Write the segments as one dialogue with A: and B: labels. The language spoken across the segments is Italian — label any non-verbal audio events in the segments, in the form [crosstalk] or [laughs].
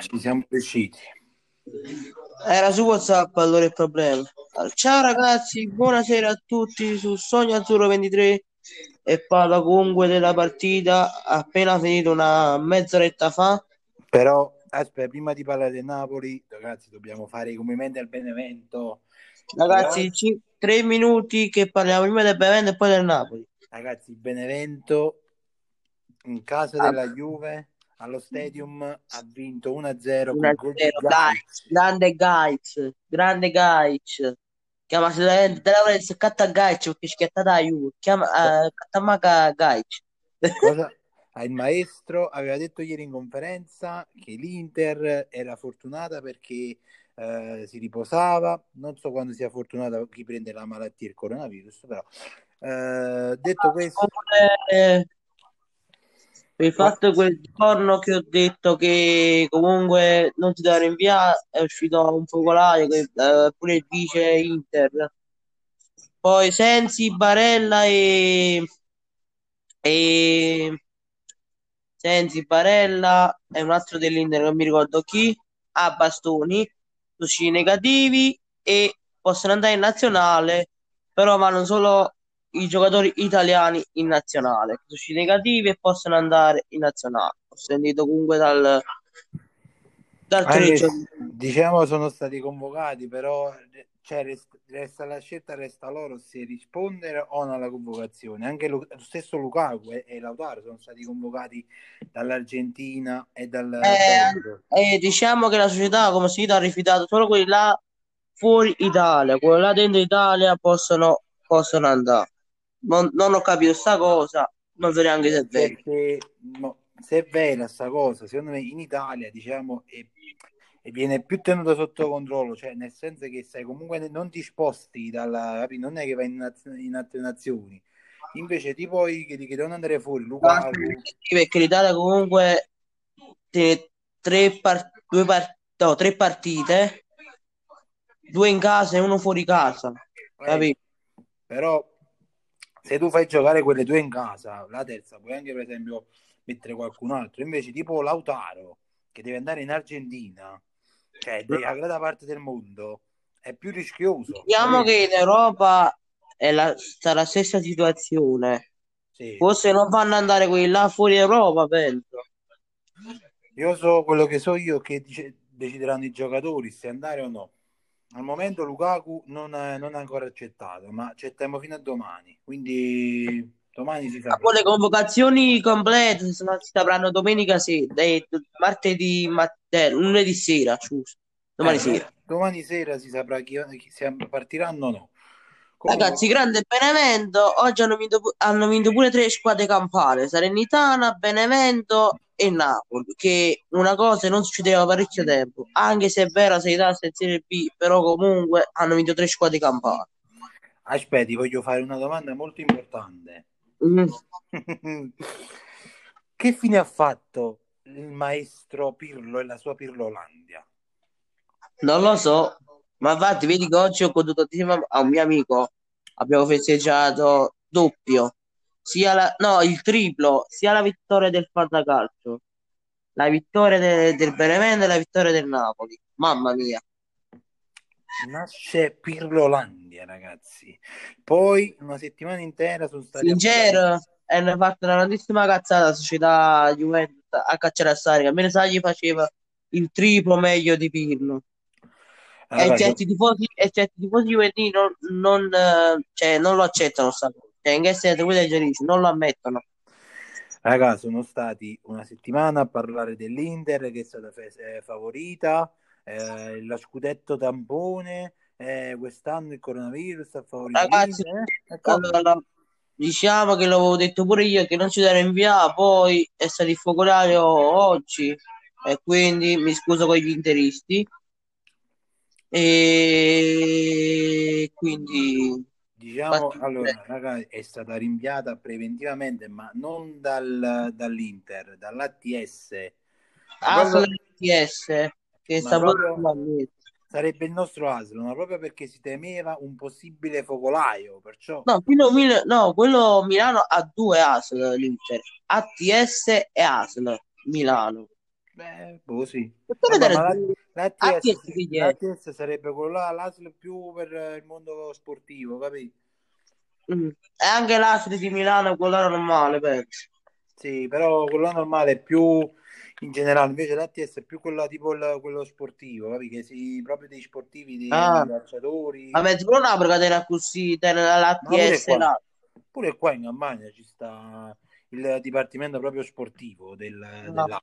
A: Ci siamo riusciti.
B: Era su WhatsApp allora il problema. Ciao ragazzi, buonasera a tutti su Sogno Azzurro 23 e parla comunque della partita appena finita una mezz'oretta fa.
A: Però aspetta, prima di parlare del Napoli, ragazzi, dobbiamo fare i complimenti al Benevento.
B: Ragazzi, ci- tre minuti che parliamo prima del Benevento e poi del Napoli.
A: Ragazzi, Benevento in casa
B: Ah.
A: della Juve allo stadium ha vinto 1-0 con
B: 1-0,
A: gol di
B: Gaiz,
A: Gaiz.
B: grande Gaiz, grande Gaiz. Chiama della Lorenzo Catta Gaiz perché schiatta da Juve. Chiama eh, Cattamaca Gaiz.
A: Cosa? [laughs] Ah, Il maestro aveva detto ieri in conferenza che l'Inter era fortunata perché eh, si riposava, non so quando sia fortunata chi prende la malattia, il coronavirus, però eh, detto questo,
B: Comunque, per fatto quel giorno che ho detto che comunque non si deve rinviare, è uscito un focolaio che eh, pure il vice Inter. Poi Sensi, Barella e, e Sensi, Barella e un altro dell'Inter, non mi ricordo chi, a Bastoni, usciti negativi e possono andare in nazionale, però vanno solo i giocatori italiani in nazionale, usciti negativi e possono andare in nazionale. Ho sentito comunque dal, dal
A: se, diciamo sono stati convocati, però cioè, resta, la scelta, resta loro se rispondere o no alla convocazione. Anche lo, lo stesso Lukaku e, e Lautaro sono stati convocati dall'Argentina e dal
B: Eh,
A: Belgio.
B: eh, diciamo che la società, come si dice, ha rifiutato solo quelli là fuori Italia, quelli là dentro Italia possono, possono andare. Non, non ho capito sta cosa, non so neanche se è vero.
A: Perché no, se è vera sta cosa, secondo me in Italia diciamo e, e viene più tenuto sotto controllo, cioè nel senso che sai comunque non ti sposti dalla, non è che vai in, in altre nazioni, invece tipo i che, che devono andare fuori, Lukaku,
B: Perché l'Italia comunque tiene tre, par- due par- no, tre partite, due in casa e uno fuori casa,
A: eh,
B: capito?
A: però se tu fai giocare quelle due in casa, la terza puoi anche per esempio mettere qualcun altro, invece tipo Lautaro che deve andare in Argentina, cioè dalla grande parte del mondo, è più rischioso.
B: Diciamo che in Europa è la, sta la stessa situazione.
A: Sì.
B: Forse non vanno ad andare quelli là fuori Europa, penso.
A: Io so quello che so io che dice- decideranno i giocatori se andare o no. Al momento Lukaku non è, non è ancora accettato, ma accettiamo fino a domani. Quindi domani si saprà.
B: le convocazioni complete si sapranno domenica sera, eh, martedì, ma- eh, lunedì sera, scusa, domani
A: Eh,
B: sera.
A: domani sera si saprà chi, chi se partiranno o no. Comunque,
B: Ragazzi, grande Benevento, oggi hanno vinto, hanno vinto pure tre squadre campane, Salernitana, Benevento e Napoli, che una cosa non succedeva parecchio tempo, anche se è vera se sta in Serie B, però comunque hanno vinto tre squadre campane.
A: aspetti, voglio fare una domanda molto importante.
B: Mm. [laughs]
A: Che fine ha fatto il maestro Pirlo e la sua Pirlolandia?
B: Non lo so, ma infatti vedi che oggi ho condotto insieme a un mio amico, abbiamo festeggiato doppio, sia la, no, il triplo, sia la vittoria del Fantacalcio, la vittoria de- del Benevento e la vittoria del Napoli. Mamma mia.
A: Nasce Pirlolandia, ragazzi. Poi una settimana intera sono stati.
B: Sincero, hanno fatto una grandissima cazzata la società Juventus a cacciare a Sarica, almeno Sari faceva il triplo meglio di Pirlo. E
A: Ragazzi,
B: certi tifosi, e certi tifosi juventini non, non, eh, cioè, non lo accettano, sta cosa. Cioè, in che senso, quelli dice, non lo ammettono.
A: Raga, sono stati una settimana a parlare dell'Inter che è stata fe- eh, favorita, eh, lo scudetto tampone, eh, quest'anno il coronavirus ha favorito
B: Ragazzi,
A: eh. E
B: allora, diciamo che l'avevo detto pure io che non ci deve inviare, poi è stato il focolaio oggi e quindi mi scuso con gli interisti. E quindi
A: Diciamo,
B: fatti
A: allora, raga, è stata rinviata preventivamente, ma non dal- dall'Inter, dall'ATS. Ma
B: Asla
A: proprio,
B: TS che sta
A: proprio
B: proprio
A: sarebbe il nostro Aslo, ma proprio perché si temeva un possibile focolaio, perciò
B: No, Pino Mil- no, quello Milano ha due ASL l'Inter, ATS e ASL Milano.
A: Beh, boh, sì.
B: Vedere
A: ma la-
B: ATS chi è?
A: l'ATS sarebbe quello là, l'ASL più per il mondo sportivo, capito?
B: Mm. E anche l'Astri di Milano, quello là normale, penso.
A: Sì, però quello normale è più in generale, invece l'ATS è più quello tipo il- quello sportivo, capito? Che si, proprio dei sportivi, dei,
B: Ah,
A: calciatori.
B: ma mezzo non apre catena così, tiene
A: Ma pure
B: l'ATS
A: qua,
B: là.
A: pure qua in Campania ci sta il dipartimento proprio sportivo del,
B: No.
A: dell'A.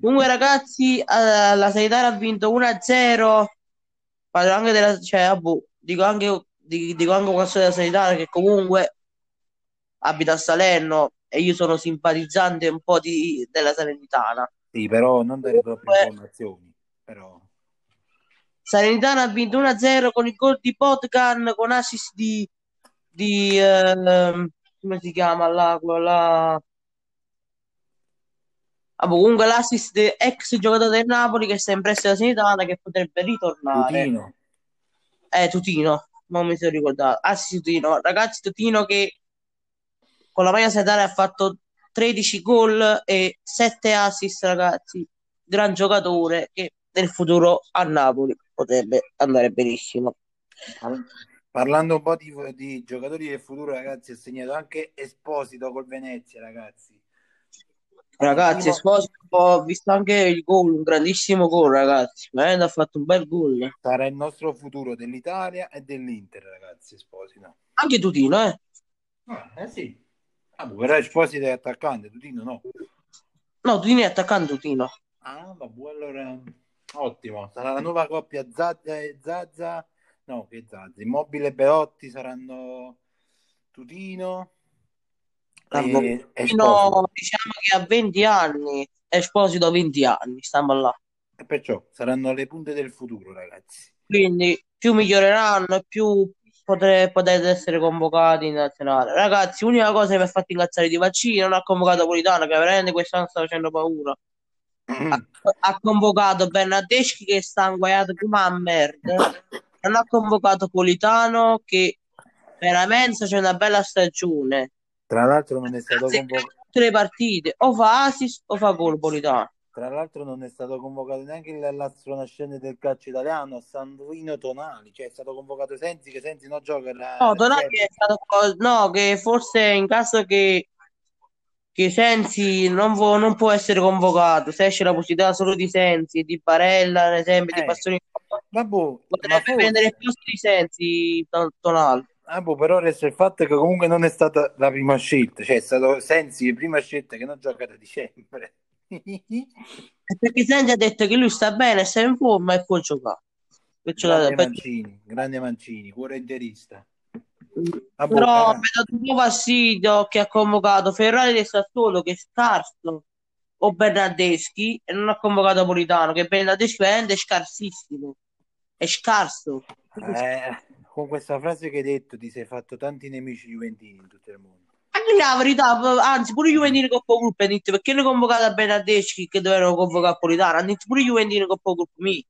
B: Comunque, ragazzi, eh, la Sanità ha vinto 1-0. Parlo anche della, cioè, boh, dico anche, di- dico anche questo della Sanità che comunque abita a Salerno e io sono simpatizzante un po' di, della Salernitana.
A: Sì, però non troppe
B: Comunque,
A: informazioni, però.
B: Salernitana ha vinto 1-0 con il gol di Potkan con assist di, di ehm, come si chiama là, quello Ah, boh, comunque l'assist ex giocatore del Napoli che sta in prestito alla Salernitana che potrebbe ritornare.
A: Tutino.
B: Eh, Tutino, non mi sono ricordato. Ah, sì, Tutino. Ragazzi, Tutino che con la maglia Salernitana ha fatto 13 gol e 7 assist, ragazzi. Gran giocatore che nel futuro a Napoli potrebbe andare benissimo.
A: Par- Parlando un po' di, di giocatori del futuro, ragazzi, ha segnato anche Esposito col Venezia, ragazzi.
B: Ragazzi,
A: Primo-
B: Esposito, ho visto anche il gol, un grandissimo gol, ragazzi. Veramente ha fatto un bel gol.
A: sarà il nostro futuro dell'Italia e dell'Inter, ragazzi, Esposito.
B: Anche Tutino, eh.
A: Ah, eh sì. Ah, però Esposito è attaccante, Tutino no.
B: No, Tutino è attaccante, Tutino.
A: Ah, vabbè, allora ottimo. Sarà la nuova coppia Zazza e Zazza. No, che Zazza. Immobile e Belotti saranno Tutino E
B: Tutino,
A: Esposito.
B: diciamo che ha 20 anni, Esposito ha 20 anni, stiamo là.
A: E perciò saranno le punte del futuro, ragazzi.
B: Quindi più miglioreranno più potre- potete essere convocati in nazionale. Ragazzi, l'unica cosa che mi ha fatto incazzare di Vaccini non ha convocato Politano, che veramente quest'anno sta facendo paura. Ha, ha convocato Bernardeschi che sta inguaiato come a merda. Non ha convocato Politano che veramente c'è una bella stagione.
A: Tra l'altro non è stato convocato.
B: tutte le partite o fa assist o fa gol Politano.
A: Tra l'altro non è stato convocato neanche l'astro nascente del calcio italiano, Sandrino Tonali, cioè è stato convocato Sensi, che Sensi non gioca la,
B: No, Tonali è stato no, che forse in caso che, che Sensi non, vo- non può essere convocato, se esce la possibilità solo di Sensi, di Barella, ad esempio, di
A: Eh,
B: Bastoni,
A: vabbè, ma
B: potrebbe
A: forse,
B: prendere il posto di Sensi Ton- Tonali.
A: Ah, boh, però resta il fatto che comunque non è stata la prima scelta, cioè è stato Sensi la prima scelta che non gioca da dicembre. [laughs]
B: Perché Sensi ha detto che lui sta bene, sta in forma e può giocare.
A: Grande
B: per-
A: Mancini, grande Mancini, cuore interista. Vabbè,
B: Però
A: raga,
B: mi ha dato un po' fastidio che ha convocato Ferrari del Sassuolo che è scarso o Bernardeschi e non ha convocato Politano che Bernardeschi veramente è scarsissimo è scarso
A: eh, con questa frase che hai detto ti sei fatto tanti nemici juventini in tutto il mondo.
B: anche la verità anzi pure i Juventini Coppa Gruppo hanno perché ne convocato a Bernardeschi che dovevano convocare Politano hanno detto pure i Juventini Coppa Gruppo mi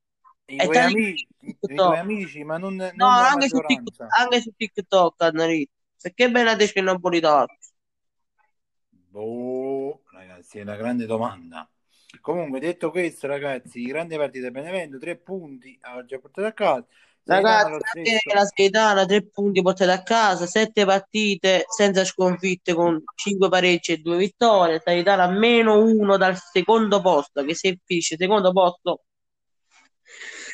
A: I tuoi amici, i tuoi amici, ma non, non
B: no anche su. TikTok, anche su TikTok hanno detto perché Bernardeschi e non Politano
A: Boh, ragazzi, è una grande domanda. Comunque, detto questo, ragazzi, grande partita Benevento, tre punti ha già portato a casa.
B: Ragazzi, la Salernitana tre punti portati a casa, sette partite senza sconfitte con cinque pareggi e due vittorie. Salernitana a meno uno dal secondo posto, che se finisce secondo posto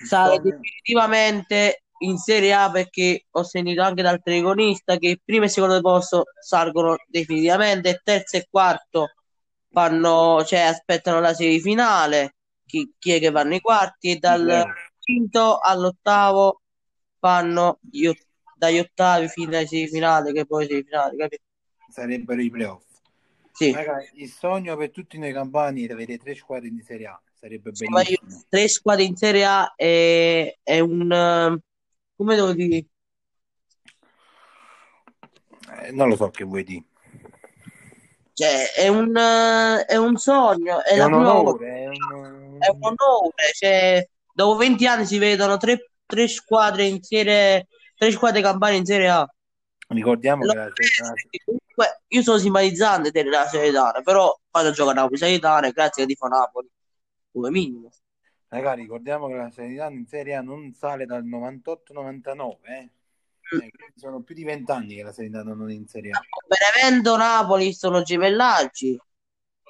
A: Il
B: sale definitivamente in Serie A perché ho sentito anche dal telegonista che primo e secondo posto salgono definitivamente, terzo e quarto fanno, cioè aspettano la semifinale, chi, chi è che vanno i quarti e dal
A: Zero.
B: quinto all'ottavo fanno gli dagli ottavi fino ai semifinali, che poi semifinali, capito?
A: sarebbero i playoff.
B: Sì.
A: Ragazzi, il sogno per tutti noi campani è avere tre squadre in Serie A, sarebbe
B: Sì,
A: bellissimo.
B: tre squadre in Serie A è, è un come devo dire?
A: Eh, non lo so che vuoi dire.
B: Cioè, è un, è un sogno, è,
A: È un onore, è un...
B: è un onore. Cioè, dopo 20 anni si vedono tre, tre squadre in serie, tre squadre campane in Serie A.
A: Ricordiamo che la, la-
B: Comunque, io sono simpatizzante della Salernitana, però vado a giocare a Napoli Salernitana, grazie che tifo Napoli. come minimo.
A: Ragazzi, ricordiamo che la Salernitana in Serie A non sale dal 98-99, eh? Eh, sono più di vent'anni che la Salernitana non è in Serie A.
B: Benevento Napoli sono gemellaggi.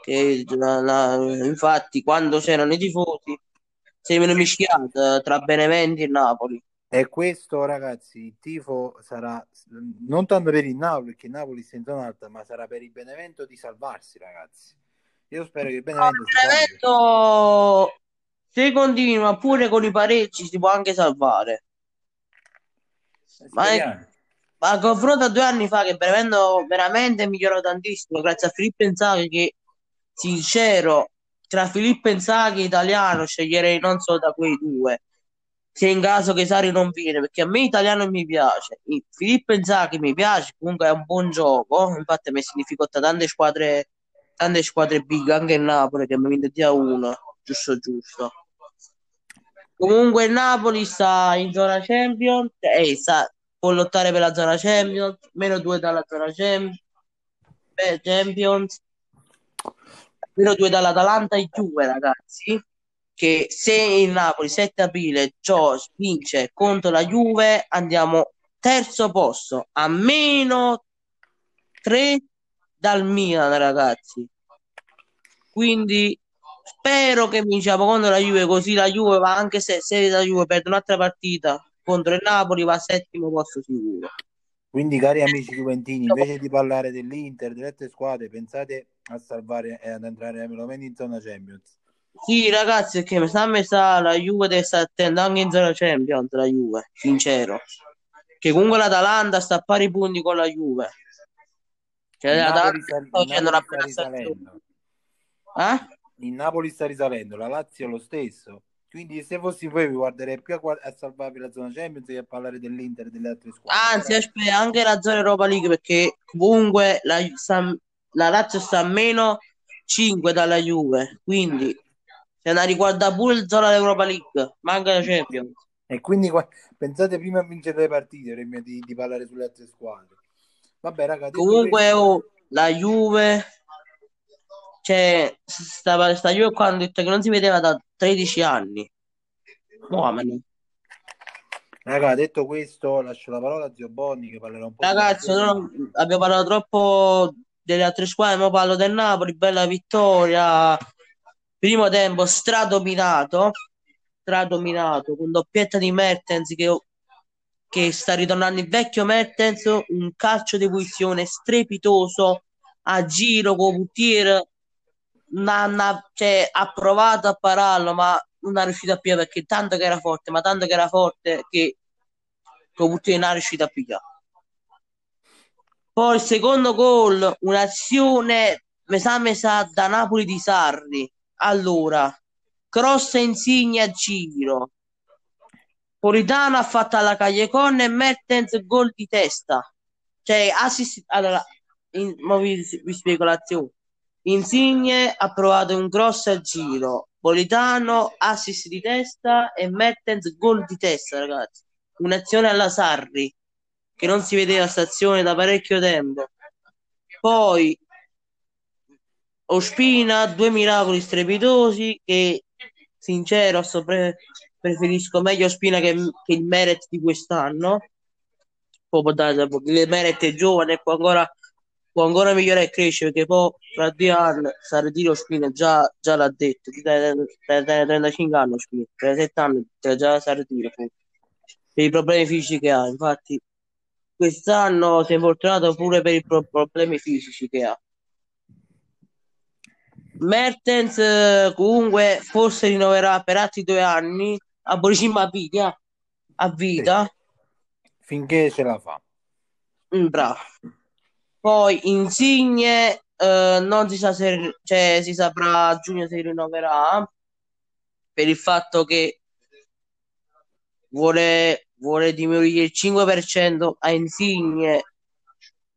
B: Che, la- la- infatti, quando c'erano i tifosi, si sono mischiati eh, tra Benevento e Napoli.
A: E questo, ragazzi, il tifo sarà non tanto per il Napoli, perché il Napoli sta in zona alta, ma sarà per il Benevento di salvarsi, ragazzi. Io spero che il Benevento si salvi.
B: Benevento, se continua pure con i pareggi, si può anche salvare. Ma è-. Ma a confronto a due anni fa che Benevento veramente è migliorato tantissimo grazie a Filippo Inzaghi che sincero tra Filippo Inzaghi e Italiano sceglierei non solo da quei due. Se in caso che Sari non viene perché a me Italiano mi piace. Filippo Inzaghi mi piace comunque è un buon gioco. Infatti ha messo in difficoltà tante squadre tante squadre big anche il Napoli che mi ha vinto via uno. Giusto giusto. Comunque il Napoli sta in zona Champions e sta può lottare per la zona Champions, meno due dalla zona Cham- beh, Champions, meno due dall'Atalanta e Juve, ragazzi. Che se il Napoli 7 aprile gio- vince contro la Juve, andiamo terzo posto a meno 3 dal Milan, ragazzi. Quindi spero che vinciamo contro la Juve, così la Juve va anche se, se la Juve perde un'altra partita contro il Napoli va settimo posto sicuro.
A: Quindi, cari amici juventini, invece di parlare dell'Inter, delle altre squadre, pensate a salvare e ad entrare almeno in zona Champions.
B: Sì, ragazzi, perché mi sa, mi sa la Juve deve stare attenta anche in zona Champions, la Juve, sincero. Che comunque l'Atalanta sta a pari punti con la Juve. Cioè, l'Atalanta
A: sta,
B: facendo una bella stagione. Eh?
A: Il Napoli sta risalendo, la Lazio lo stesso. Quindi, se fossi voi, vi guarderei più a, a salvarvi la zona Champions che a parlare dell'Inter e delle altre squadre.
B: Anzi, aspetta, anche la zona Europa League perché comunque la, la Lazio sta a meno 5 dalla Juve. Quindi, se la riguarda pure il zona Europa League, manca la Champions.
A: E quindi pensate prima a vincere le partite prima di, di parlare sulle altre squadre. Vabbè, raga,
B: Comunque, oh, la Juve, cioè, sta, sta Juve qua hanno detto che non si vedeva da 13 anni. Uomini.
A: raga, detto questo, lascio la parola a Zio Bonni che parlerà un po'
B: Ragazzi, no, abbiamo parlato troppo delle altre squadre, ora parlo del Napoli, bella vittoria. Primo tempo stradominato, stradominato, con doppietta di Mertens che, che sta ritornando il vecchio Mertens, un calcio di punizione strepitoso a giro con Buttier, na- na- cioè, ha provato a pararlo ma non è riuscito a pigliare perché tanto che era forte, ma tanto che era forte che Buttier non è riuscito a pigliare. Poi il secondo gol, un'azione, mi sa, da Napoli di Sarri. Allora, cross Insigne a giro. Politano ha fatto alla Cagliacon e Mertens gol di testa. Cioè, assist... Allora, in... vi, vi spiego l'azione. Insigne ha provato un cross a giro. Politano, assist di testa e Mertens gol di testa, ragazzi. Un'azione alla Sarri che non si vedeva stazione da parecchio tempo. Poi Ospina, due miracoli strepitosi che sincero sto pre- preferisco meglio Ospina che, che il Meret di quest'anno. Può dare, il Meret è giovane e può ancora, può ancora migliorare e crescere perché poi fra due anni sa ritiro Ospina già, già l'ha detto, ti dai- dai- dai 35 anni Ospina, 37 anni già sa ritiro poi, per i problemi fisici che ha, infatti quest'anno si è infortunato pure per i pro- problemi fisici che ha. Mertens comunque forse rinnoverà per altri due anni a Boricima a vita, a vita.
A: finché ce la fa.
B: Mm, bravo. Poi Insigne eh, non si sa se cioè, si saprà a giugno se rinnoverà per il fatto che vuole, vuole diminuire il 5% a Insigne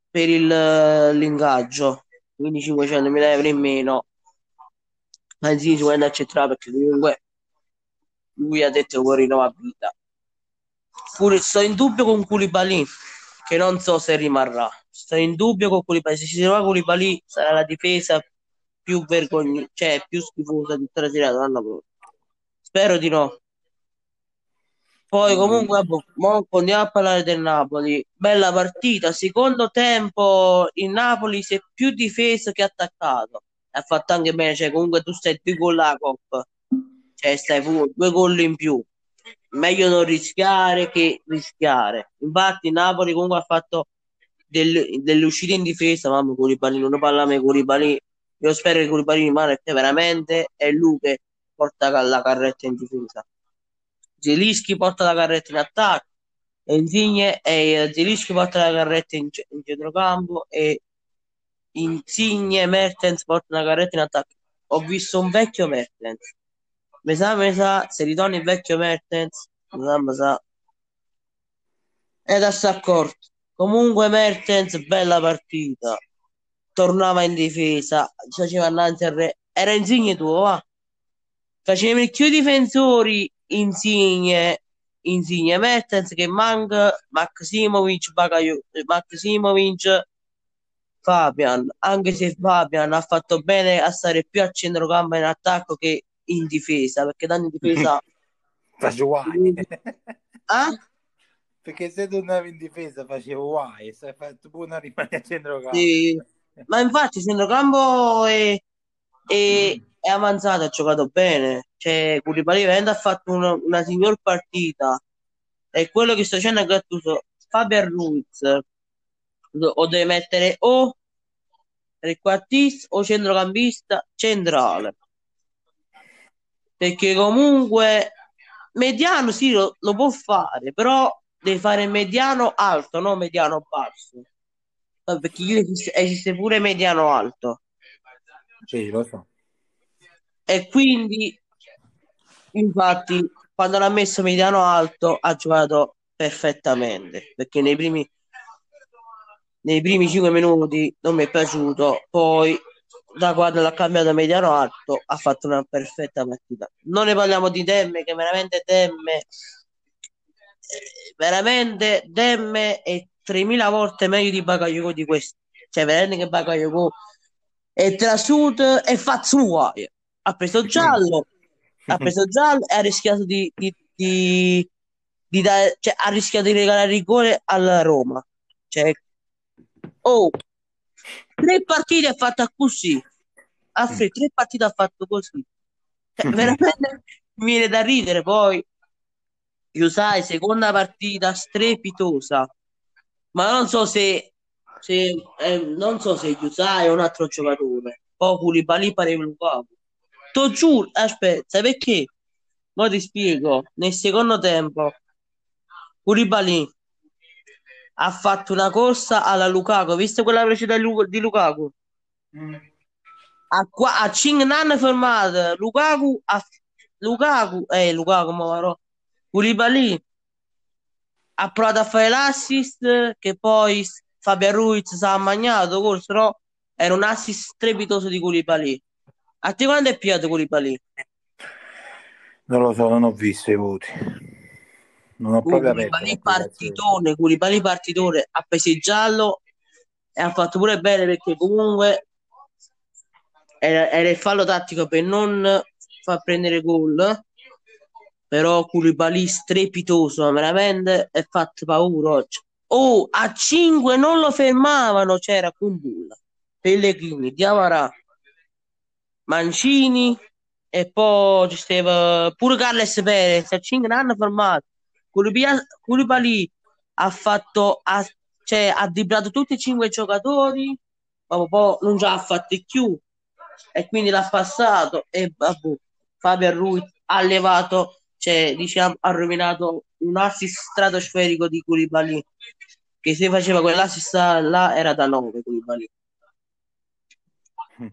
B: per il, eh, l'ingaggio, quindi 500.000 euro in meno. Ma Insigne sicuramente accetterà perché comunque lui ha detto che vuole rinnovare vita. Pure sto in dubbio con Koulibaly, che non so se rimarrà. Sto in dubbio con Koulibaly. Se si trova Koulibaly sarà la difesa più vergognosa, cioè più schifosa di tutta la Serie l'anno prossimo. Spero di no. Poi comunque boh, mo andiamo a parlare del Napoli. Bella partita. Secondo tempo il Napoli si è più difeso che attaccato. Ha fatto anche bene, cioè comunque tu stai due gol alla Coppa. Cioè stai due gol in più. Meglio non rischiare che rischiare. Infatti Napoli comunque ha fatto del, delle uscite in difesa, mamma Curibali, non parliamo di Curibali. Io spero che Curibali rimane perché veramente è lui che porta la carretta in difesa. Zelischi porta la carretta in attacco, Insigne e Zelischi porta la carretta in, in centrocampo e Insigne e Mertens portano la carretta in attacco. Ho visto un vecchio Mertens. Mi sa, mi sa, se ritorna il vecchio Mertens, mi sa, mi sa. Ed a accorto. Comunque Mertens, bella partita. Tornava in difesa, faceva innanzi al re. Era Insigne tuo, va? Faceva più difensori Insigne, Insigne Mertens che manca Maximovic, Bagaglio, Maximovic, Fabian, anche se Fabian ha fatto bene a stare più a centrocampo in attacco che in difesa, perché tanto in difesa [laughs]
A: faccio guai.
B: Ah?
A: Perché se tornavi in difesa facevo guai, se hai fatto buona rimane a centrocampo.
B: Sì. Ma infatti centrocampo è, è, mm è avanzato, ha giocato bene. Cioè, Koulibaly veramente ha fatto una, una signor partita. E quello che sto dicendo è Gattuso, Fabian Ruiz o deve mettere o trequartista o centrocampista centrale. Perché comunque mediano sì lo, lo può fare, però deve fare mediano alto, non mediano basso. Perché esiste, esiste pure mediano alto.
A: Sì, lo so
B: e quindi infatti quando l'ha messo mediano alto ha giocato perfettamente perché nei primi nei primi 5 minuti non mi è piaciuto poi da quando l'ha cambiato mediano alto ha fatto una perfetta partita non ne parliamo di Demme che veramente Demme veramente Demme è 3000 volte meglio di Bakayoko di questo cioè veramente che Bakayoko è trasuto e fa suoi ha preso giallo, ha [laughs] preso giallo e ha rischiato di, di, di, di dare, cioè, ha rischiato di regalare rigore alla Roma. Cioè, oh, tre partite ha fatto così. Affri, tre partite ha fatto così. Cioè, veramente [laughs] mi viene da ridere. Poi, sai, seconda partita strepitosa. Ma non so se, se eh, non so se Yusai è un altro giocatore. Poi Koulibaly pareva Lukaku. T'ho giuro, aspetta, perché? Ora ti spiego. Nel secondo tempo, Koulibaly ha fatto una corsa alla Lukaku. Visto quella velocità di Lukaku? Mm. A, qua, a Cingnan fermata. Lukaku a Lukaku, eh, Lukaku, ma varò. Koulibaly ha provato a fare l'assist che poi Fabio Ruiz si è magnato, corso, no? Era un assist strepitoso di Koulibaly. A te quando è piaciuto Koulibaly?
A: Non lo so, non ho visto i voti. Non ho proprio.
B: Koulibaly partitone, Koulibaly partitone, ha preso il giallo e ha fatto pure bene perché comunque era, era il fallo tattico per non far prendere gol. Però Koulibaly strepitoso, veramente è fatto paura oggi. Oh, a 5 non lo fermavano, c'era Kumbulla, Pellegrini, Diavara, Mancini e poi ci stava pure Carles Perez a 5 anni fermato Koulibaly ha fatto ha, cioè, ha dribblato tutti e cinque i giocatori ma poi non già ha fatto più e quindi l'ha passato e vabbè, Fabio Ruiz ha levato cioè diciamo ha rovinato un assist stratosferico di Koulibaly che se faceva quell'assist là era da 9 Koulibaly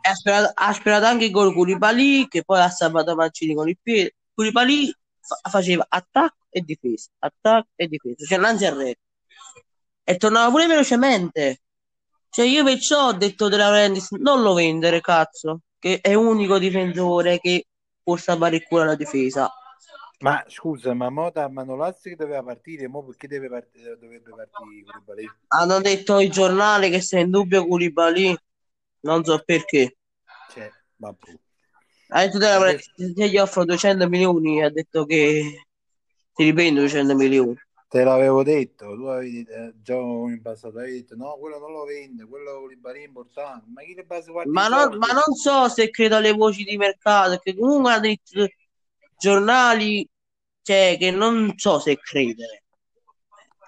B: ha sperato, ha sperato anche con Koulibaly che poi ha salvato Mancini con il piede. Koulibaly fa- faceva attacco e difesa, attacco e difesa, cioè innanzi al re. E tornava pure velocemente. Cioè io perciò ho detto della Laurentiis non lo vendere, cazzo, che è unico difensore che può salvare il culo alla difesa.
A: Ma scusa, ma Mota Manolazzi che doveva partire, mo perché deve part- dovrebbe partire Koulibaly?
B: Hanno detto i giornali che se in dubbio Koulibaly non so perché.
A: Cioè, Vabbè.
B: Ha detto della se gli offro 200 milioni, ha detto che ti riprendo 200 milioni.
A: Te l'avevo detto, tu avevi eh, già in passato avevi detto no, quello non lo vende, quello è importante. Ma chi le base
B: Ma non, ma non so se credo alle voci di mercato, che comunque hanno detto giornali, cioè che non so se credere.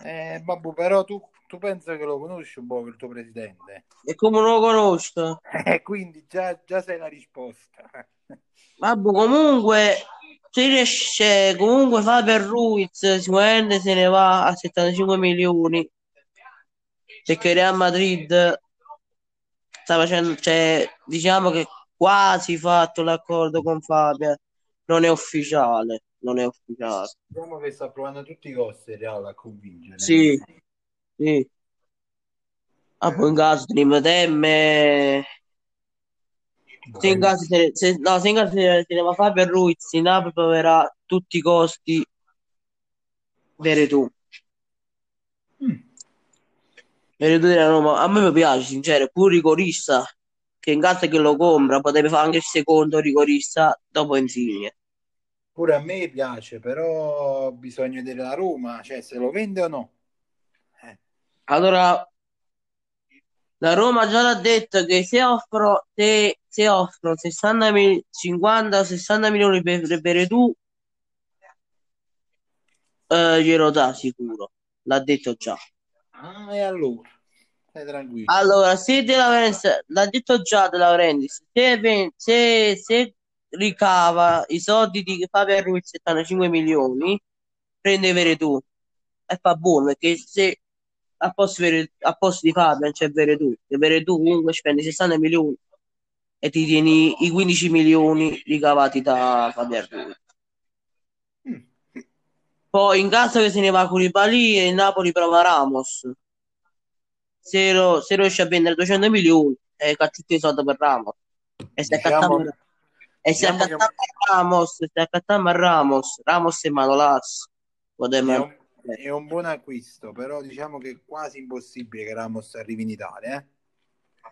A: Eh, babbo, però tu, tu pensa che lo conosci un po' il tuo presidente?
B: E come non lo conosco? [laughs]
A: Eh, quindi già, già sai la risposta.
B: Vabbè, comunque, se riesce, comunque Faber Ruiz sicuramente se ne va a 75 milioni, perché Real Madrid sta facendo, cioè, diciamo che quasi fatto l'accordo con Faber, non è ufficiale, non è ufficiale.
A: Diciamo che sta provando a tutti i costi il Real a convincere.
B: Sì, sì. Ah, poi in caso Dream Temme, se in caso se, se- no, se in caso se, se ne va Faber Ruiz, in Napoli proverà tutti i costi Veretù.
A: Mm.
B: Veretù della Roma, a me mi piace, sincero, pure rigorista, che in caso che lo compra potrebbe fare anche il secondo rigorista dopo Insigne.
A: Pure a me piace, però bisogna vedere la Roma, cioè se lo vende o no. Eh,
B: Allora, la Roma già l'ha detto che se offro, se, se offro 60 mil- 50 o 60 milioni per, per Veretù, eh, glielo dà sicuro, l'ha detto già.
A: Ah, e allora, stai tranquillo.
B: Allora, se De Laurentiis, l'ha detto già De Laurentiis, se, se, se ricava i soldi di Fabio Ruiz 75 milioni, prende Veretù e fa buono, perché se a posto, a posto di Fabio c'è Veretù, e Veretù comunque spendi 60 milioni e ti tieni i 15 milioni ricavati da Fabio Ruiz.
A: Mm.
B: Poi in caso che se ne va Koulibaly e il Napoli prova Ramos. Se, lo- se riesce a vendere 200 milioni, è tutti i soldi per Ramos. E se
A: Diciamo-
B: accattiamo e se
A: diciamo che-
B: Ramos, se accattiamo a Ramos, Ramos e Manolas, potremmo-
A: È un, è un buon acquisto, però diciamo che è quasi impossibile che Ramos arrivi in Italia. Eh?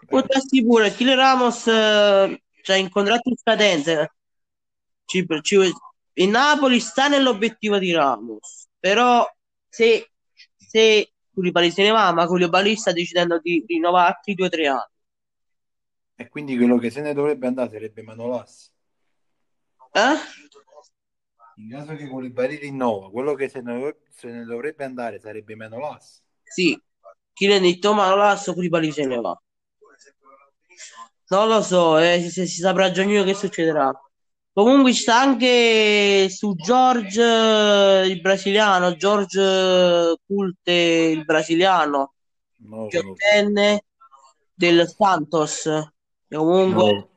B: Darsi pure, Kile Ramos eh, c'ha in contratto in scadenza. Ci- ci- il Napoli sta nell'obiettivo di Ramos, però se, se Koulibaly se ne va, ma Koulibaly sta decidendo di rinnovare altri 2-3 anni.
A: E quindi quello che se ne dovrebbe andare sarebbe Manolas.
B: Eh?
A: In caso che Koulibaly rinnova, quello che se ne, se ne dovrebbe andare sarebbe Manolas.
B: Sì, chi ne ha detto Manolas, Koulibaly se ne va. Non lo so, eh, se si saprà giugno che succederà. Comunque ci sta anche su George eh, il brasiliano, George eh, Culte il brasiliano,
A: conosco.
B: ottenne del Santos, che comunque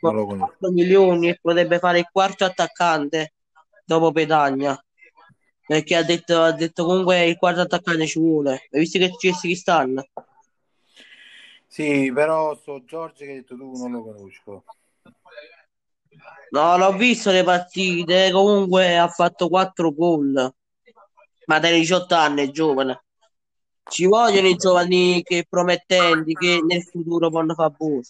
A: lo conosco.
B: 4 milioni e potrebbe fare il quarto attaccante dopo Pedagna. Perché ha detto, ha detto comunque il quarto attaccante ci vuole. Hai visto che ci si stanno?
A: Sì, però so Giorgio che hai detto tu non lo conosco.
B: No, l'ho visto le partite, comunque ha fatto 4 gol. Ma dai 18 anni è giovane. Ci vogliono i giovani che promettenti che nel futuro vanno fare buono.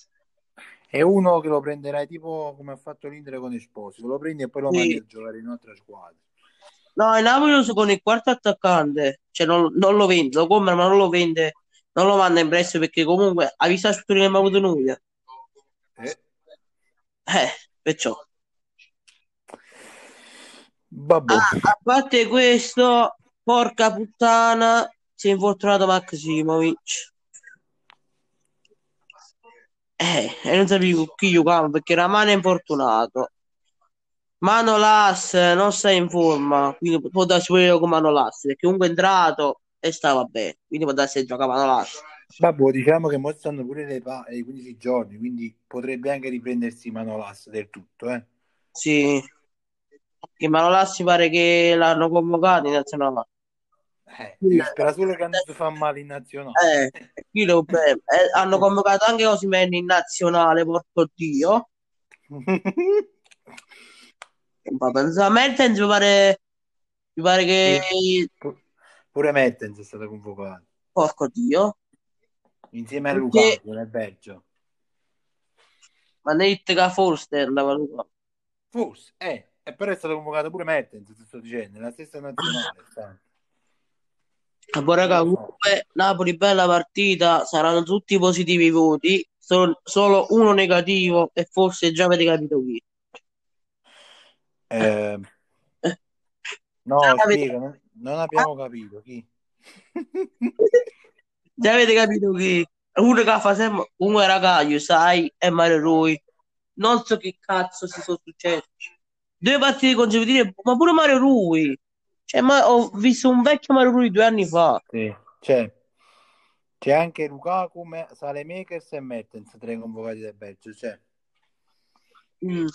A: È uno che lo prenderai tipo come ha fatto l'Inter con Esposito, lo prendi e poi lo
B: Sì.
A: mandi a giocare in un'altra squadra.
B: No, il Napoli con il quarto attaccante, cioè non, non lo vende, lo compra ma non lo vende, non lo manda in prestito perché comunque ha visto la struttura che abbiamo avuto noi.
A: Eh,
B: Eh, perciò.
A: vabbè.
B: Ah, a parte questo, porca puttana, si è infortunato Maximovic. Eh, e non sapevo chi giocava perché Ramane è infortunato. Manolas non sta in forma, quindi può darsi io con Manolas, perché comunque è entrato e stava bene, quindi può darsi che gioca Manolas.
A: Vabbè, diciamo che mo stanno pure le pa- i 15 giorni, quindi potrebbe anche riprendersi Manolas del tutto, eh.
B: Sì, che Manolas mi pare che l'hanno convocato in nazionale.
A: Eh, sperare solo che non si fa male in nazionale.
B: Eh, qui lo. Eh, hanno convocato anche Osimhen in nazionale, porco Dio. Ma pensa, Mertens mi pare, mi pare che,
A: Pure Mertens è stato convocato
B: porco Dio.
A: insieme a
B: Perché-
A: Lukaku nel Belgio.
B: Ma ne detto che forse andava qua.
A: Forse, eh, e però è stato convocato pure Mertens, ti sto dicendo, nella stessa nazionale. sta.
B: Ma raga, comunque Napoli bella partita, saranno tutti positivi i voti, solo, solo uno negativo e forse già avete capito chi.
A: Eh, no, spiega, non, non abbiamo capito chi. [laughs]
B: Già avete capito chi? Uno che fa sempre un ragaglio, sai, e Mario Rui. Non so che cazzo si sono successi. Due partite consecutive, ma pure Mario Rui. Cioè, ma ho visto un vecchio Mario Rui due anni fa.
A: Sì, c'è. C'è anche Lukaku, Salemakers e Mertens, tre convocati del Belgio. C'è.
B: Mm.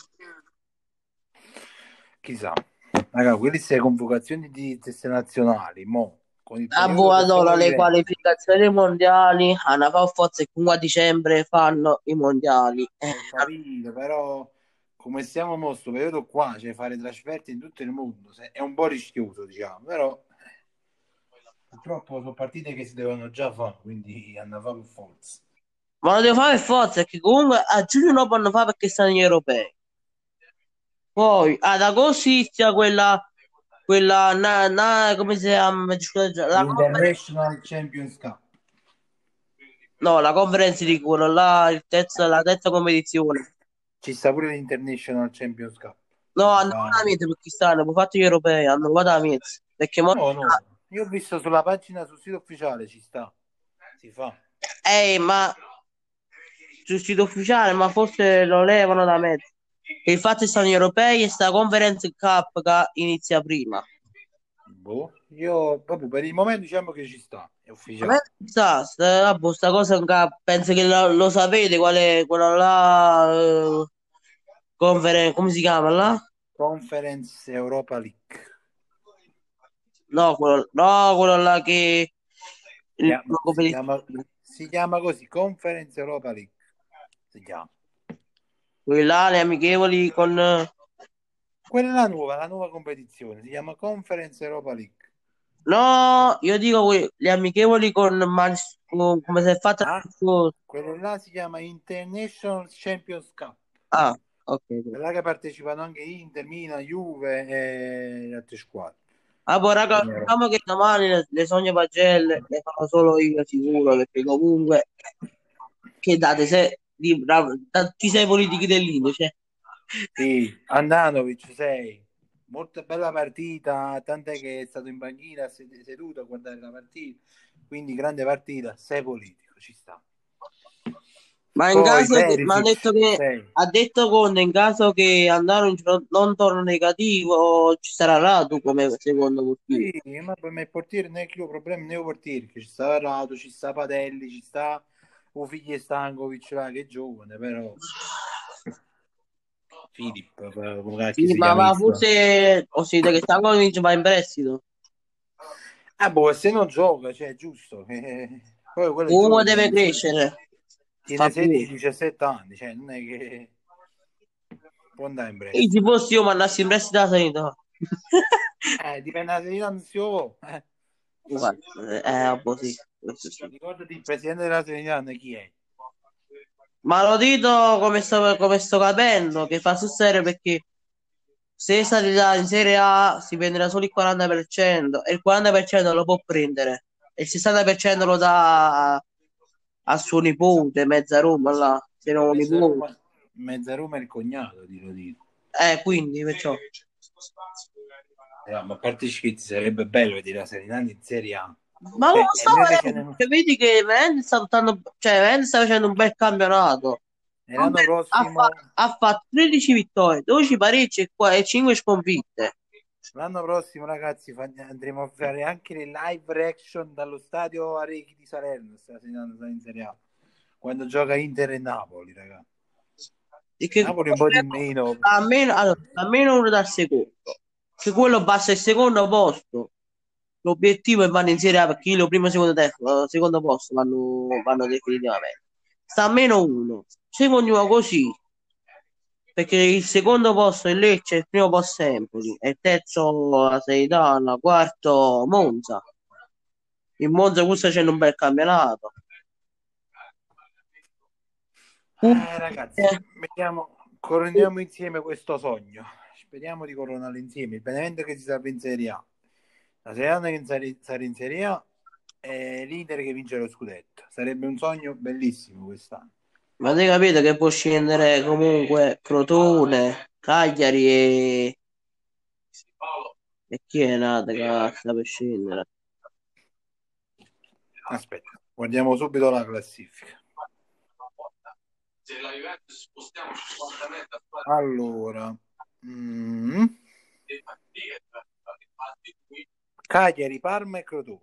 A: Chissà. Raga, quelle le convocazioni di teste nazionali, mo.
B: A
A: che
B: Boadora
A: stiamo
B: le qualificazioni mondiali, hanno fatto forza che comunque a dicembre fanno i mondiali. Eh,
A: capito, però come stiamo in questo periodo qua, cioè fare trasferte in tutto il mondo, è un po' rischioso, diciamo, però purtroppo sono partite che si devono già fare, quindi hanno per forza.
B: ma lo devo fare per forza, perché comunque a giugno non possono fare perché stanno gli europei. Poi ad agosto inizia quella, quella, na, na- come si chiama? La
A: International Champions Cup.
B: no, la conference di quello là, il terzo, la terza competizione.
A: Ci sta pure l'International Champions Cup.
B: No, hanno
A: Ah.
B: la mezza perché stanno, hanno fatto gli europei, hanno fatto la mezza. Perché mo-
A: No, no, io ho visto sulla pagina sul sito ufficiale, ci sta, si fa.
B: Eh, ma sul sito ufficiale, ma forse lo levano da mezzo. Che stanno gli europei e sta conference cup che inizia prima.
A: Boh, io proprio per il momento diciamo che ci sta, è ufficiale.
B: sta, sta, vabbè, sta cosa penso che lo, lo sapete qual è quello là, eh, conference, come si chiama là?
A: Conference Europa League.
B: No, quello, no, quello là che
A: Si chiama- si chiama così, Conference Europa League. Si chiama.
B: Quelli là, le amichevoli con
A: Quella è la nuova, la nuova competizione, si chiama Conference Europa League.
B: no, io dico que- le amichevoli con Man- come si è fatta
A: Ah. Quella là si chiama International Champions Cup.
B: Ah, ok.
A: Quella che partecipano anche Inter, Milan, Juve e le altre squadre.
B: Ah, poi raga,
A: Vero.
B: diciamo che domani le, le sogne pagelle le farò solo io sicuro, perché comunque che date se di tanti sei politichi dell'Indio, cioè.
A: Sì, Andanovic 6. Molto bella partita, tant'è che è stato in panchina sed- seduto a guardare la partita. Quindi grande partita, 6 politico, ci sta.
B: Ma in
A: Poi
B: caso che, ma ha detto che
A: sei.
B: ha detto Conte in caso che Andanovic non, torna negativo ci sarà Radu come secondo portiere.
A: Sì, ma per me il portiere non è che ho problemi né il portiere, che ci sta Rato, ci sta Patelli, ci sta un figlio Stankovic là, che è giovane, però [laughs] Filippo,
B: Sì, ma, ma forse ho sentito che Stankovic va in prestito.
A: Ah, boh, se non gioca, cioè, è giusto. [laughs] Eh,
B: Uno deve crescere.
A: Tiene
B: Fa bene.
A: 16-17 anni, cioè, non è che può andare in
B: E
A: prestito.
B: se fossi io mandassi in prestito la sanità. [laughs]
A: Eh, dipende da se non si vuole. Eh.
B: Guarda, questo sì.
A: Ricordati il presidente della Serenità chi è?
B: Ma lo dito come sto, come sto capendo che fa sul serio perché se già in Serie A si prenderà solo il 40% e il 40% lo può prendere e il 60% lo dà a, a suo nipote, mezza Roma là, se non
A: Mezza
B: nipote.
A: Roma, mezza Roma è il cognato, ti lo dico.
B: Eh, quindi perciò.
A: Eh, ma a parte i scherzi, sarebbe bello vedere la Serenità in Serie A.
B: Ma
A: Cioè,
B: lo so,
A: che
B: eh,
A: n'è-
B: cioè, vedi che veramente sta, buttando- cioè, veramente sta facendo un bel campionato.
A: E l'anno
B: Ha,
A: prossimo,
B: fa- ha fatto 13 vittorie, 12 pareggi e qua- e 5 sconfitte.
A: l'anno prossimo, ragazzi, fa- andremo a fare anche le live reaction dallo stadio Arechi di Salerno. Sta Serenità in Serie A. Quando gioca Inter e Napoli, ragazzi.
B: E che
A: Napoli un po' di meno.
B: almeno, allora, almeno uno dal secondo, che quello basta il secondo posto. L'obiettivo è vanno in Serie A perché lo primo e secondo, te- eh, secondo posto vanno, vanno definitivamente. Sta a meno uno. Se continuiamo così, perché il secondo posto è Lecce, il primo posto è Empoli, e il terzo la Seritana, quarto Monza. Il Monza questo c'è un bel campionato.
A: Eh, ragazzi, mettiamo, coroniamo insieme questo sogno. Speriamo di coronarlo insieme. Il Benevento che si salva in Serie A, la Serie che sarà in Serie A e l'Inter che vince lo scudetto. Sarebbe un sogno bellissimo quest'anno.
B: Ma hai capito che può scendere comunque Crotone, Cagliari e... E chi è nata cazzo per scendere?
A: Aspetta, guardiamo subito la classifica. Allora, mm. Cagliari, Parma e Crotone.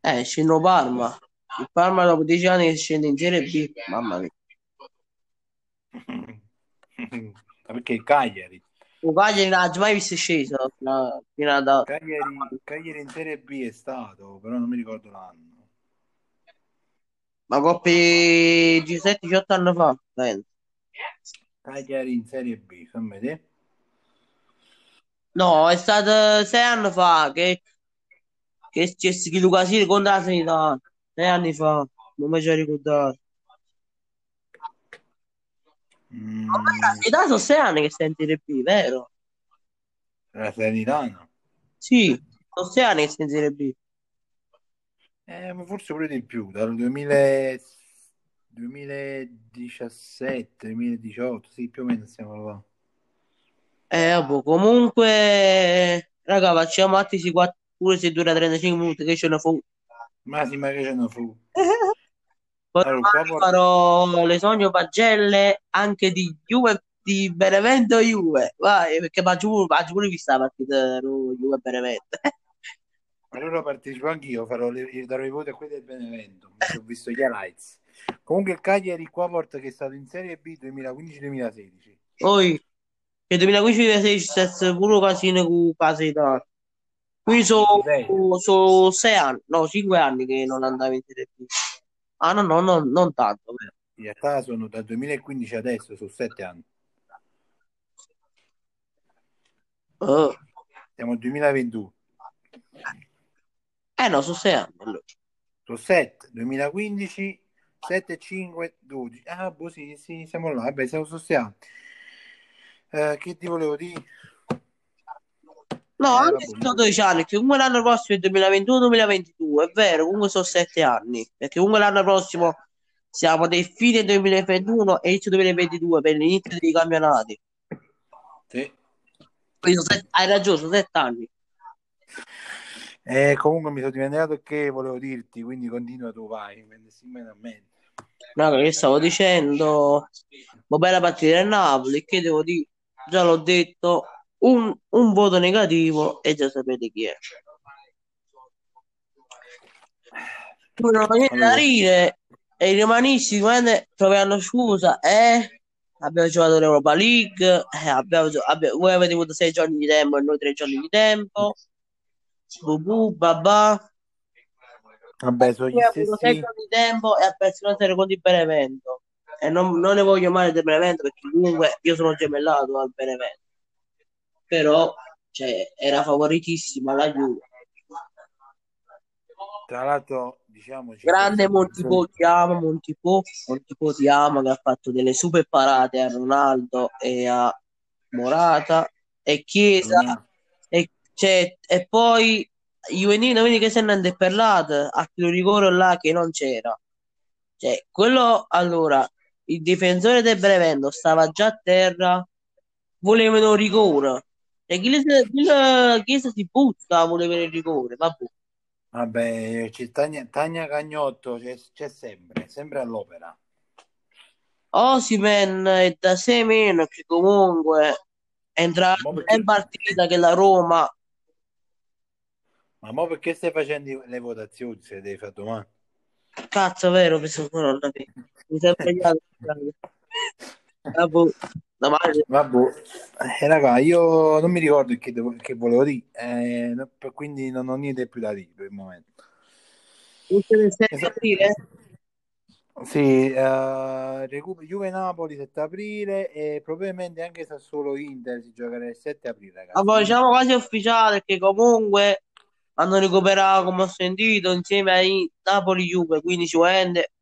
B: Eh, scendo Parma. Il Parma dopo dieci anni che scende in Serie B, mamma mia. [laughs]
A: Perché il Cagliari.
B: Il Cagliari non ha mai visto sceso. No,
A: Cagliari, Cagliari in Serie B è stato, però non mi ricordo l'anno.
B: Ma coppie 17-18 anni fa, penso.
A: Cagliari in Serie B, fammi vedere.
B: No, è stato sei anni fa che, che c'è scritto così contro la sanità. Sei anni fa, non mi ci ricordato. Mm. Ma la sanità sono sei anni che stai in B, vero?
A: La sanità no?
B: Sì, sono sei anni che stai in B.
A: Eh, forse pure di più, dal 2000, 2017, 2018, sì, più o meno siamo là.
B: Eh, vabbè, comunque, raga, facciamo attisi pure se dura 35 minuti, che ce ne fu.
A: Ma sì, ma che ce ne fu. [laughs]
B: allora, farò le sogno pagelle anche di Juve, di Benevento Juve, vai, perché faccio pure vista la partita Juve Benevento. [laughs]
A: Allora partecipo anch'io, farò le, darò i voti a quelli del Benevento. Ho visto gli highlights. Comunque il Cagliari qua porta che è stato in Serie B 2015-2016.
B: Poi, nel 2015-2016 è pure casino con Casa Italia. Quindi sono so sei anni, no, cinque anni che non andavo in Serie B. Ah no, no, no non tanto. Vero.
A: In realtà sono dal 2015 adesso, sono sette anni. Oh. Siamo al 2021.
B: Eh no, sono sei anni. Allora.
A: Sono 7, 2015, 7, 5, 12. Ah, boh, sì, sì, siamo là. Vabbè, siamo su sei anni. Eh, che ti volevo dire?
B: No, eh, anche se sono 12 anni, che comunque l'anno prossimo è 2021-2022, è vero, comunque sono 7 anni, perché comunque l'anno prossimo siamo nel fine 2021 e inizio 2022 per l'inizio dei campionati.
A: Sì.
B: Set... hai ragione, sono 7 anni.
A: Eh, comunque mi sono dimenticato che volevo dirti, quindi continua tu, vai.
B: No, che stavo dicendo, ma bella partita del Napoli, che devo dire, già l'ho detto, un, un voto negativo e già sapete chi è. Non ho niente da ridere e i romanisti quando troveranno scusa eh abbiamo giocato l'Europa League eh, abbiamo, abbiamo, voi avete avuto sei giorni di tempo e noi tre giorni di tempo Bubu, babà.
A: Vabbè, sono gli stessi...
B: di tempo e ha perso una serie contro il Benevento. E non, non, ne voglio male del Benevento perché comunque io sono gemellato al Benevento. Però cioè, era favoritissima la Juve.
A: Tra l'altro, diciamo...
B: Grande Montipo, ti amo, Montipo, Montipo ti amo, che ha fatto delle super parate a Ronaldo e a Morata e Chiesa. Cioè, e poi Juvenile vedi che se ne è parlato a tiro rigore là che non c'era. Cioè, quello allora, il difensore del Brevendo stava già a terra, volevano rigore. E chi, le, chi si butta voleva il rigore, vabbè.
A: Vabbè, c'è Tagna, Tagna Cagnotto c'è, c'è, sempre, sempre all'opera.
B: Osimen è da 6 meno che comunque entra in partita che la Roma
A: ma mo perché stai facendo le votazioni se devi fare domani?
B: Cazzo, vero, mi sono non Mi sono sbagliato. Vabbè,
A: Vabbè. Eh, raga, io non mi ricordo che, devo, che volevo dire, eh, quindi non ho niente più da dire per il momento.
B: Esatto.
A: Sì, uh, Juve Napoli 7 aprile e probabilmente anche Sassuolo Inter si giocherà il 7 aprile. Ragazzi.
B: Ma diciamo quasi ufficiale che comunque hanno recuperato come ho sentito insieme ai Napoli Juve quindi sicuramente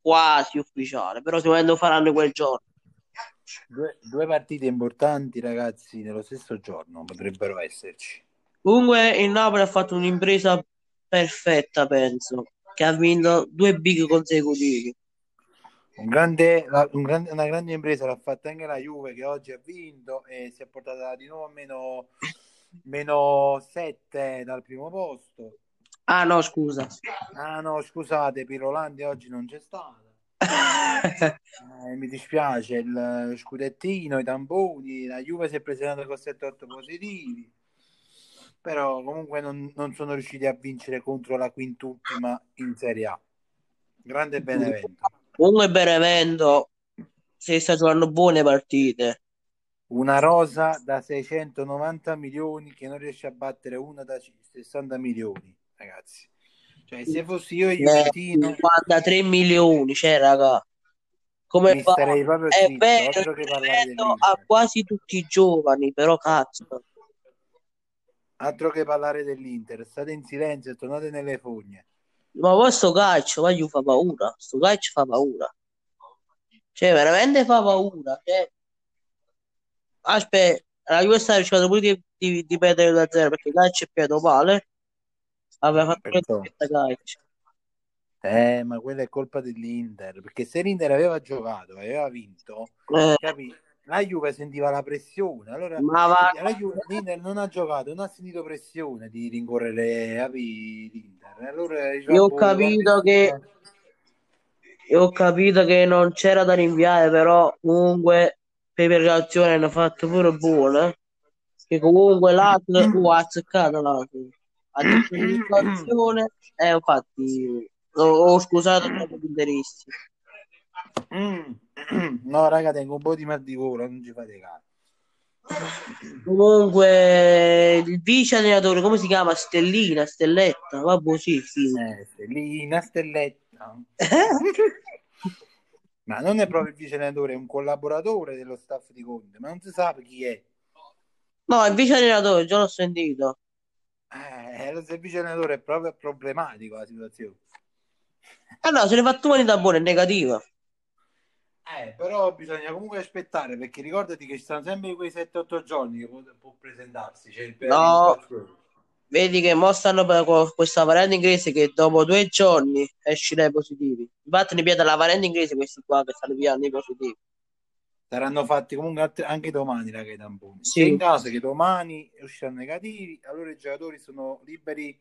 B: quasi ufficiale, però sicuramente lo faranno quel giorno.
A: Due, due partite importanti, ragazzi, nello stesso giorno potrebbero esserci.
B: Comunque il Napoli ha fatto un'impresa perfetta, penso, che ha vinto due big consecutivi.
A: Un grande, la- un grande- una grande impresa l'ha fatta anche la Juve che oggi ha vinto e si è portata di nuovo a meno, meno 7 dal primo posto.
B: Ah no, scusa.
A: Ah no, scusate, Pirolandi oggi non c'è stata. [laughs] Eh, mi dispiace, il scudettino, i tamponi, la Juve si è presentata con 7-8 positivi, però comunque non, non sono riusciti a vincere contro la quintultima in Serie A. Grande Benevento.
B: Comunque Benevento si sta giocando buone partite.
A: Una rosa da 690 milioni che non riesce a battere una da 60 milioni, ragazzi. Cioè, se fossi io
B: Eh,
A: Juventino,
B: 53 milioni, cioè raga. Come
A: mi
B: fa? È
A: zitto,
B: vero, ha
A: dell'Inter.
B: quasi tutti i giovani, però cazzo.
A: Altro che parlare dell'Inter. State in silenzio e tornate nelle fogne.
B: Ma poi sto calcio, ma gli fa paura. Sto calcio fa paura. Cioè, veramente fa paura. Cioè... Aspetta, la Juve sta cercando pure di, di, di perdere da zero perché calcio è pieno male. Aveva fatto doppietta calcio.
A: Eh, ma quella è colpa dell'Inter, perché se l'Inter aveva giocato, aveva vinto,
B: Eh,
A: capi? La Juve sentiva la pressione, allora
B: ma va,
A: la Juve, l'Inter non ha giocato, non ha sentito pressione di rincorrere capi, l'Inter. Allora diceva,
B: io ho capito che io ho capito che non c'era da rinviare, però comunque per reazione hanno fatto pure buone. Che comunque l'altro uh, ha azzeccato l'altro. Ha detto l'inflazione e infatti ho, ho scusato interisti.
A: Mm. [clears throat] No, raga, tengo un po' di mal di gola, non ci fate caso.
B: Comunque il vice allenatore, come si chiama? Stellina, Stelletta, vabbè sì, sì.
A: Eh, Stellina, Stelletta. [laughs] Ma non è proprio il vice allenatore, è un collaboratore dello staff di Conte, ma non si sa chi è.
B: No, il vice allenatore, già l'ho sentito.
A: Eh, il vice allenatore è proprio problematico la situazione.
B: Allora, se ne fatto una da buona è negativa.
A: Eh, però bisogna comunque aspettare perché ricordati che ci sono sempre quei 7-8 giorni che può, può presentarsi. C'è il
B: No. Vedi che mo stanno con questa variante inglese che dopo due giorni esce dai positivi. Infatti ne piace la variante inglese questi qua che stanno piando i positivi.
A: Saranno fatti comunque anche domani raga, i tamponi.
B: Sì.
A: Se in caso che domani usciranno negativi, allora i giocatori sono liberi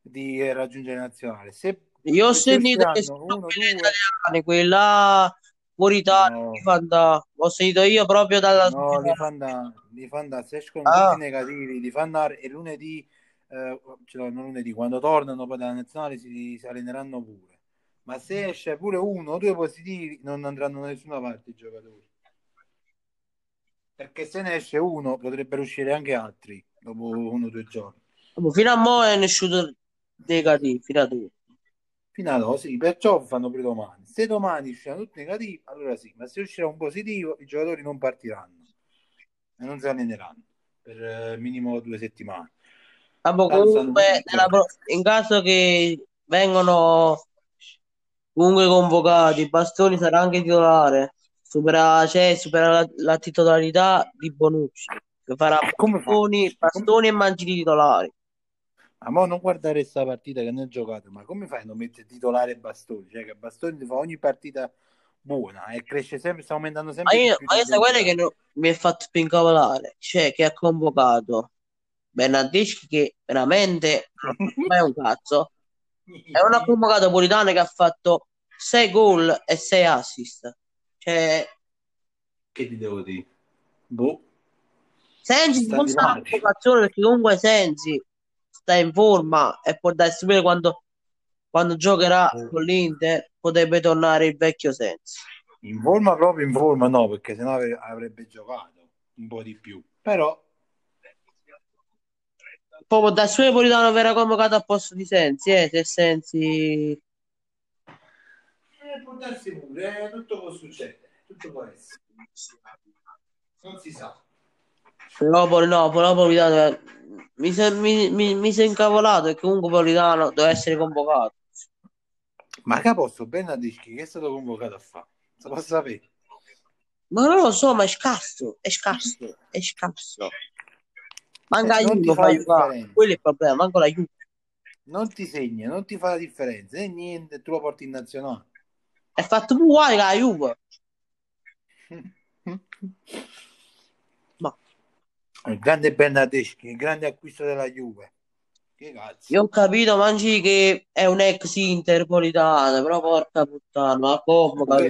A: di eh, raggiungere la nazionale. Se,
B: Io ho
A: se
B: sentito che sono
A: uno, due,
B: italiani, quelli là fuori Italia,
A: No.
B: Ho sentito io proprio dalla
A: no, li fanno li fanno se escono
B: Ah.
A: tutti negativi, li fanno andare e lunedì, eh, cioè, non lunedì, quando tornano poi dalla nazionale si, si alleneranno pure. Ma se esce pure uno o due positivi, non andranno da nessuna parte i giocatori. Perché se ne esce uno, potrebbero uscire anche altri dopo uno o due giorni.
B: Fino a mo' è uscito negativo, fino a due.
A: Fino ad ora, sì, perciò fanno pure domani. Se domani usciranno tutti negativi, allora sì, ma se uscirà un positivo, i giocatori non partiranno e non si alleneranno per eh, minimo due settimane.
B: Vabbè, comunque, pro- in caso che vengano comunque convocati, Bastoni sarà anche titolare. Supera, cioè, supera la, la titolarità di Bonucci. Che farà
A: Come fa?
B: Bastoni, Bastoni e Mancini titolari.
A: Ma mo non guardare questa partita che hanno giocato, ma come fai a non mettere titolare Bastoni? Cioè che Bastoni ti fa ogni partita buona e cresce sempre, sta aumentando
B: Ma
A: sempre di
B: io, ma io sai quello che no- mi ha fatto più incavolare? Cioè, che ha convocato Bernardeschi che veramente non è un cazzo. Non ha convocato Politano che ha fatto 6 gol e 6 assist. Cioè,
A: Che ti devo dire? Boh.
B: Sensi non sta
A: male.
B: convocazione perché comunque Sensi sta in forma e può darsi quando, quando giocherà con l'Inter potrebbe tornare il vecchio Sensi.
A: In forma proprio in forma no, perché sennò avrebbe giocato un po' di più. Però
B: Poi può darsi pure Politano verrà convocato al posto di Sensi, eh, se Sensi...
A: eh, può darsi pure, eh, tutto può succedere, tutto può essere. Non si sa.
B: Però poi no, però Politano mi si mi, mi, mi si incavolato e comunque Politano deve essere convocato.
A: Ma Caposto Bernardeschi che è stato convocato a fare? Se lo sapere.
B: Ma non lo so, ma è scarso, è scarso, è scarso. Manca
A: Eh, non ti fa differenza.
B: quello è il problema, manca la Juve.
A: Non ti segna, non ti fa la differenza, e niente, tu lo porti in nazionale.
B: È fatto più che la Juve. [laughs] Ma
A: Il grande Bernardeschi, il grande acquisto della Juve. Che cazzo?
B: io ho capito, Mangi, che è un ex interpolitano, però porca puttana, ma come?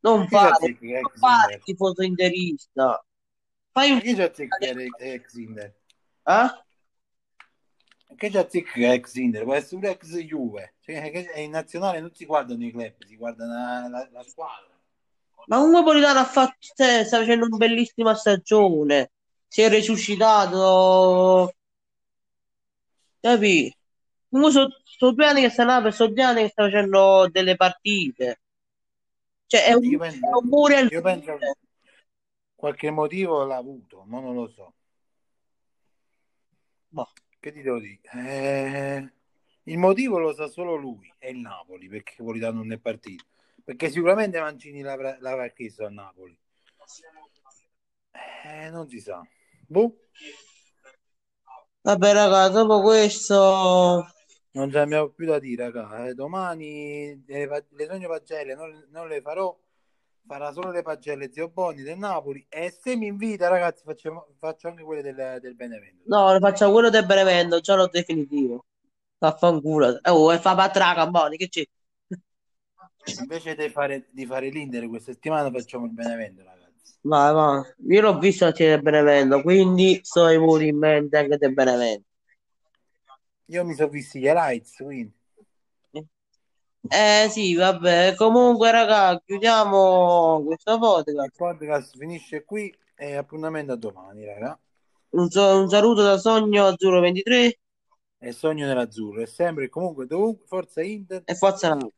B: Non fare, non fare il tifoso interista. Fai
A: Ma
B: un...
A: chi c'ha zecca che è ex Inter? Che c'ha zecca che è ex Inter? Può essere pure ex Juve. Cioè, che è in nazionale non si guardano i club, si guardano la, la- squadra.
B: Ma comunque Politano ha fatto, cioè, sta facendo una bellissima stagione. Si è resuscitato. Comunque sono so due anni che sta là, sono due anni che sta facendo delle partite. Cioè è un,
A: Io
B: è
A: penso,
B: un muro al
A: io penso qualche motivo l'ha avuto, ma non lo so.
B: Ma
A: Che ti devo dire? Eh, il motivo lo sa solo lui, è il Napoli, perché Politano non è partito. Perché sicuramente Mancini l'avrà, l'avrà chiesto a Napoli. Eh, non si sa. Boh,
B: Vabbè, raga, dopo questo.
A: non ce l'abbiamo più da dire, raga. Eh, domani le, le sogno pagelle non, non le farò. Farà solo le pagelle zio Bonni del Napoli. E se mi invita, ragazzi, facciamo, faccio anche quelle del, del Benevento.
B: No, ne facciamo quello del Benevento, già l'ho definitivo. Vaffanculo. Oh, e fa patraca, Boni, che c'è? [laughs]
A: Invece di fare, di fare l'Inter questa settimana, facciamo il Benevento, ragazzi.
B: Vai, vai. Io l'ho visto la del Benevento, quindi sto ai voti in mente anche del Benevento.
A: Io mi sono visti gli highlights, quindi.
B: Eh sì, vabbè. Comunque, raga, chiudiamo questo
A: Il
B: podcast.
A: podcast finisce qui e appuntamento a domani, raga.
B: Un, so- un saluto da Sogno Azzurro 23
A: E sogno nell'azzurro, è sempre e comunque dovunque, forza Inter.
B: e forza Napoli.